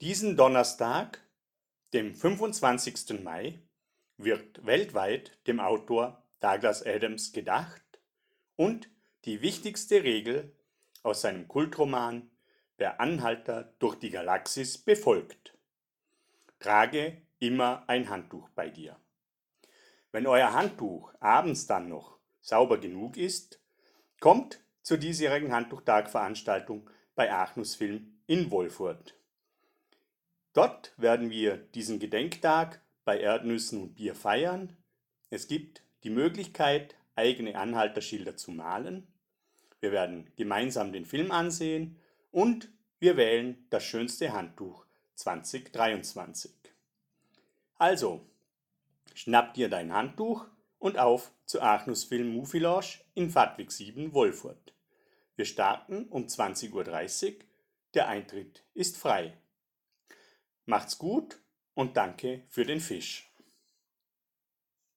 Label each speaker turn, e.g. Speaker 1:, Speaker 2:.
Speaker 1: Diesen Donnerstag, dem 25. Mai, wird weltweit dem Autor Douglas Adams gedacht und die wichtigste Regel aus seinem Kultroman Der Anhalter durch die Galaxis befolgt. Trage immer ein Handtuch bei dir. Wenn euer Handtuch abends dann noch sauber genug ist, kommt zur diesjährigen Handtuchtagveranstaltung bei Achnus Film in Wolfurt. Dort werden wir diesen Gedenktag bei Erdnüssen und Bier feiern. Es gibt die Möglichkeit, eigene Anhalterschilder zu malen. Wir werden gemeinsam den Film ansehen und wir wählen das schönste Handtuch 2023. Also, schnapp dir dein Handtuch und auf zu Achnus Film Movie Lounge in Fadwig 7 Wolfurt. Wir starten um 20.30 Uhr. Der Eintritt ist frei. Macht's gut und danke für den Fisch.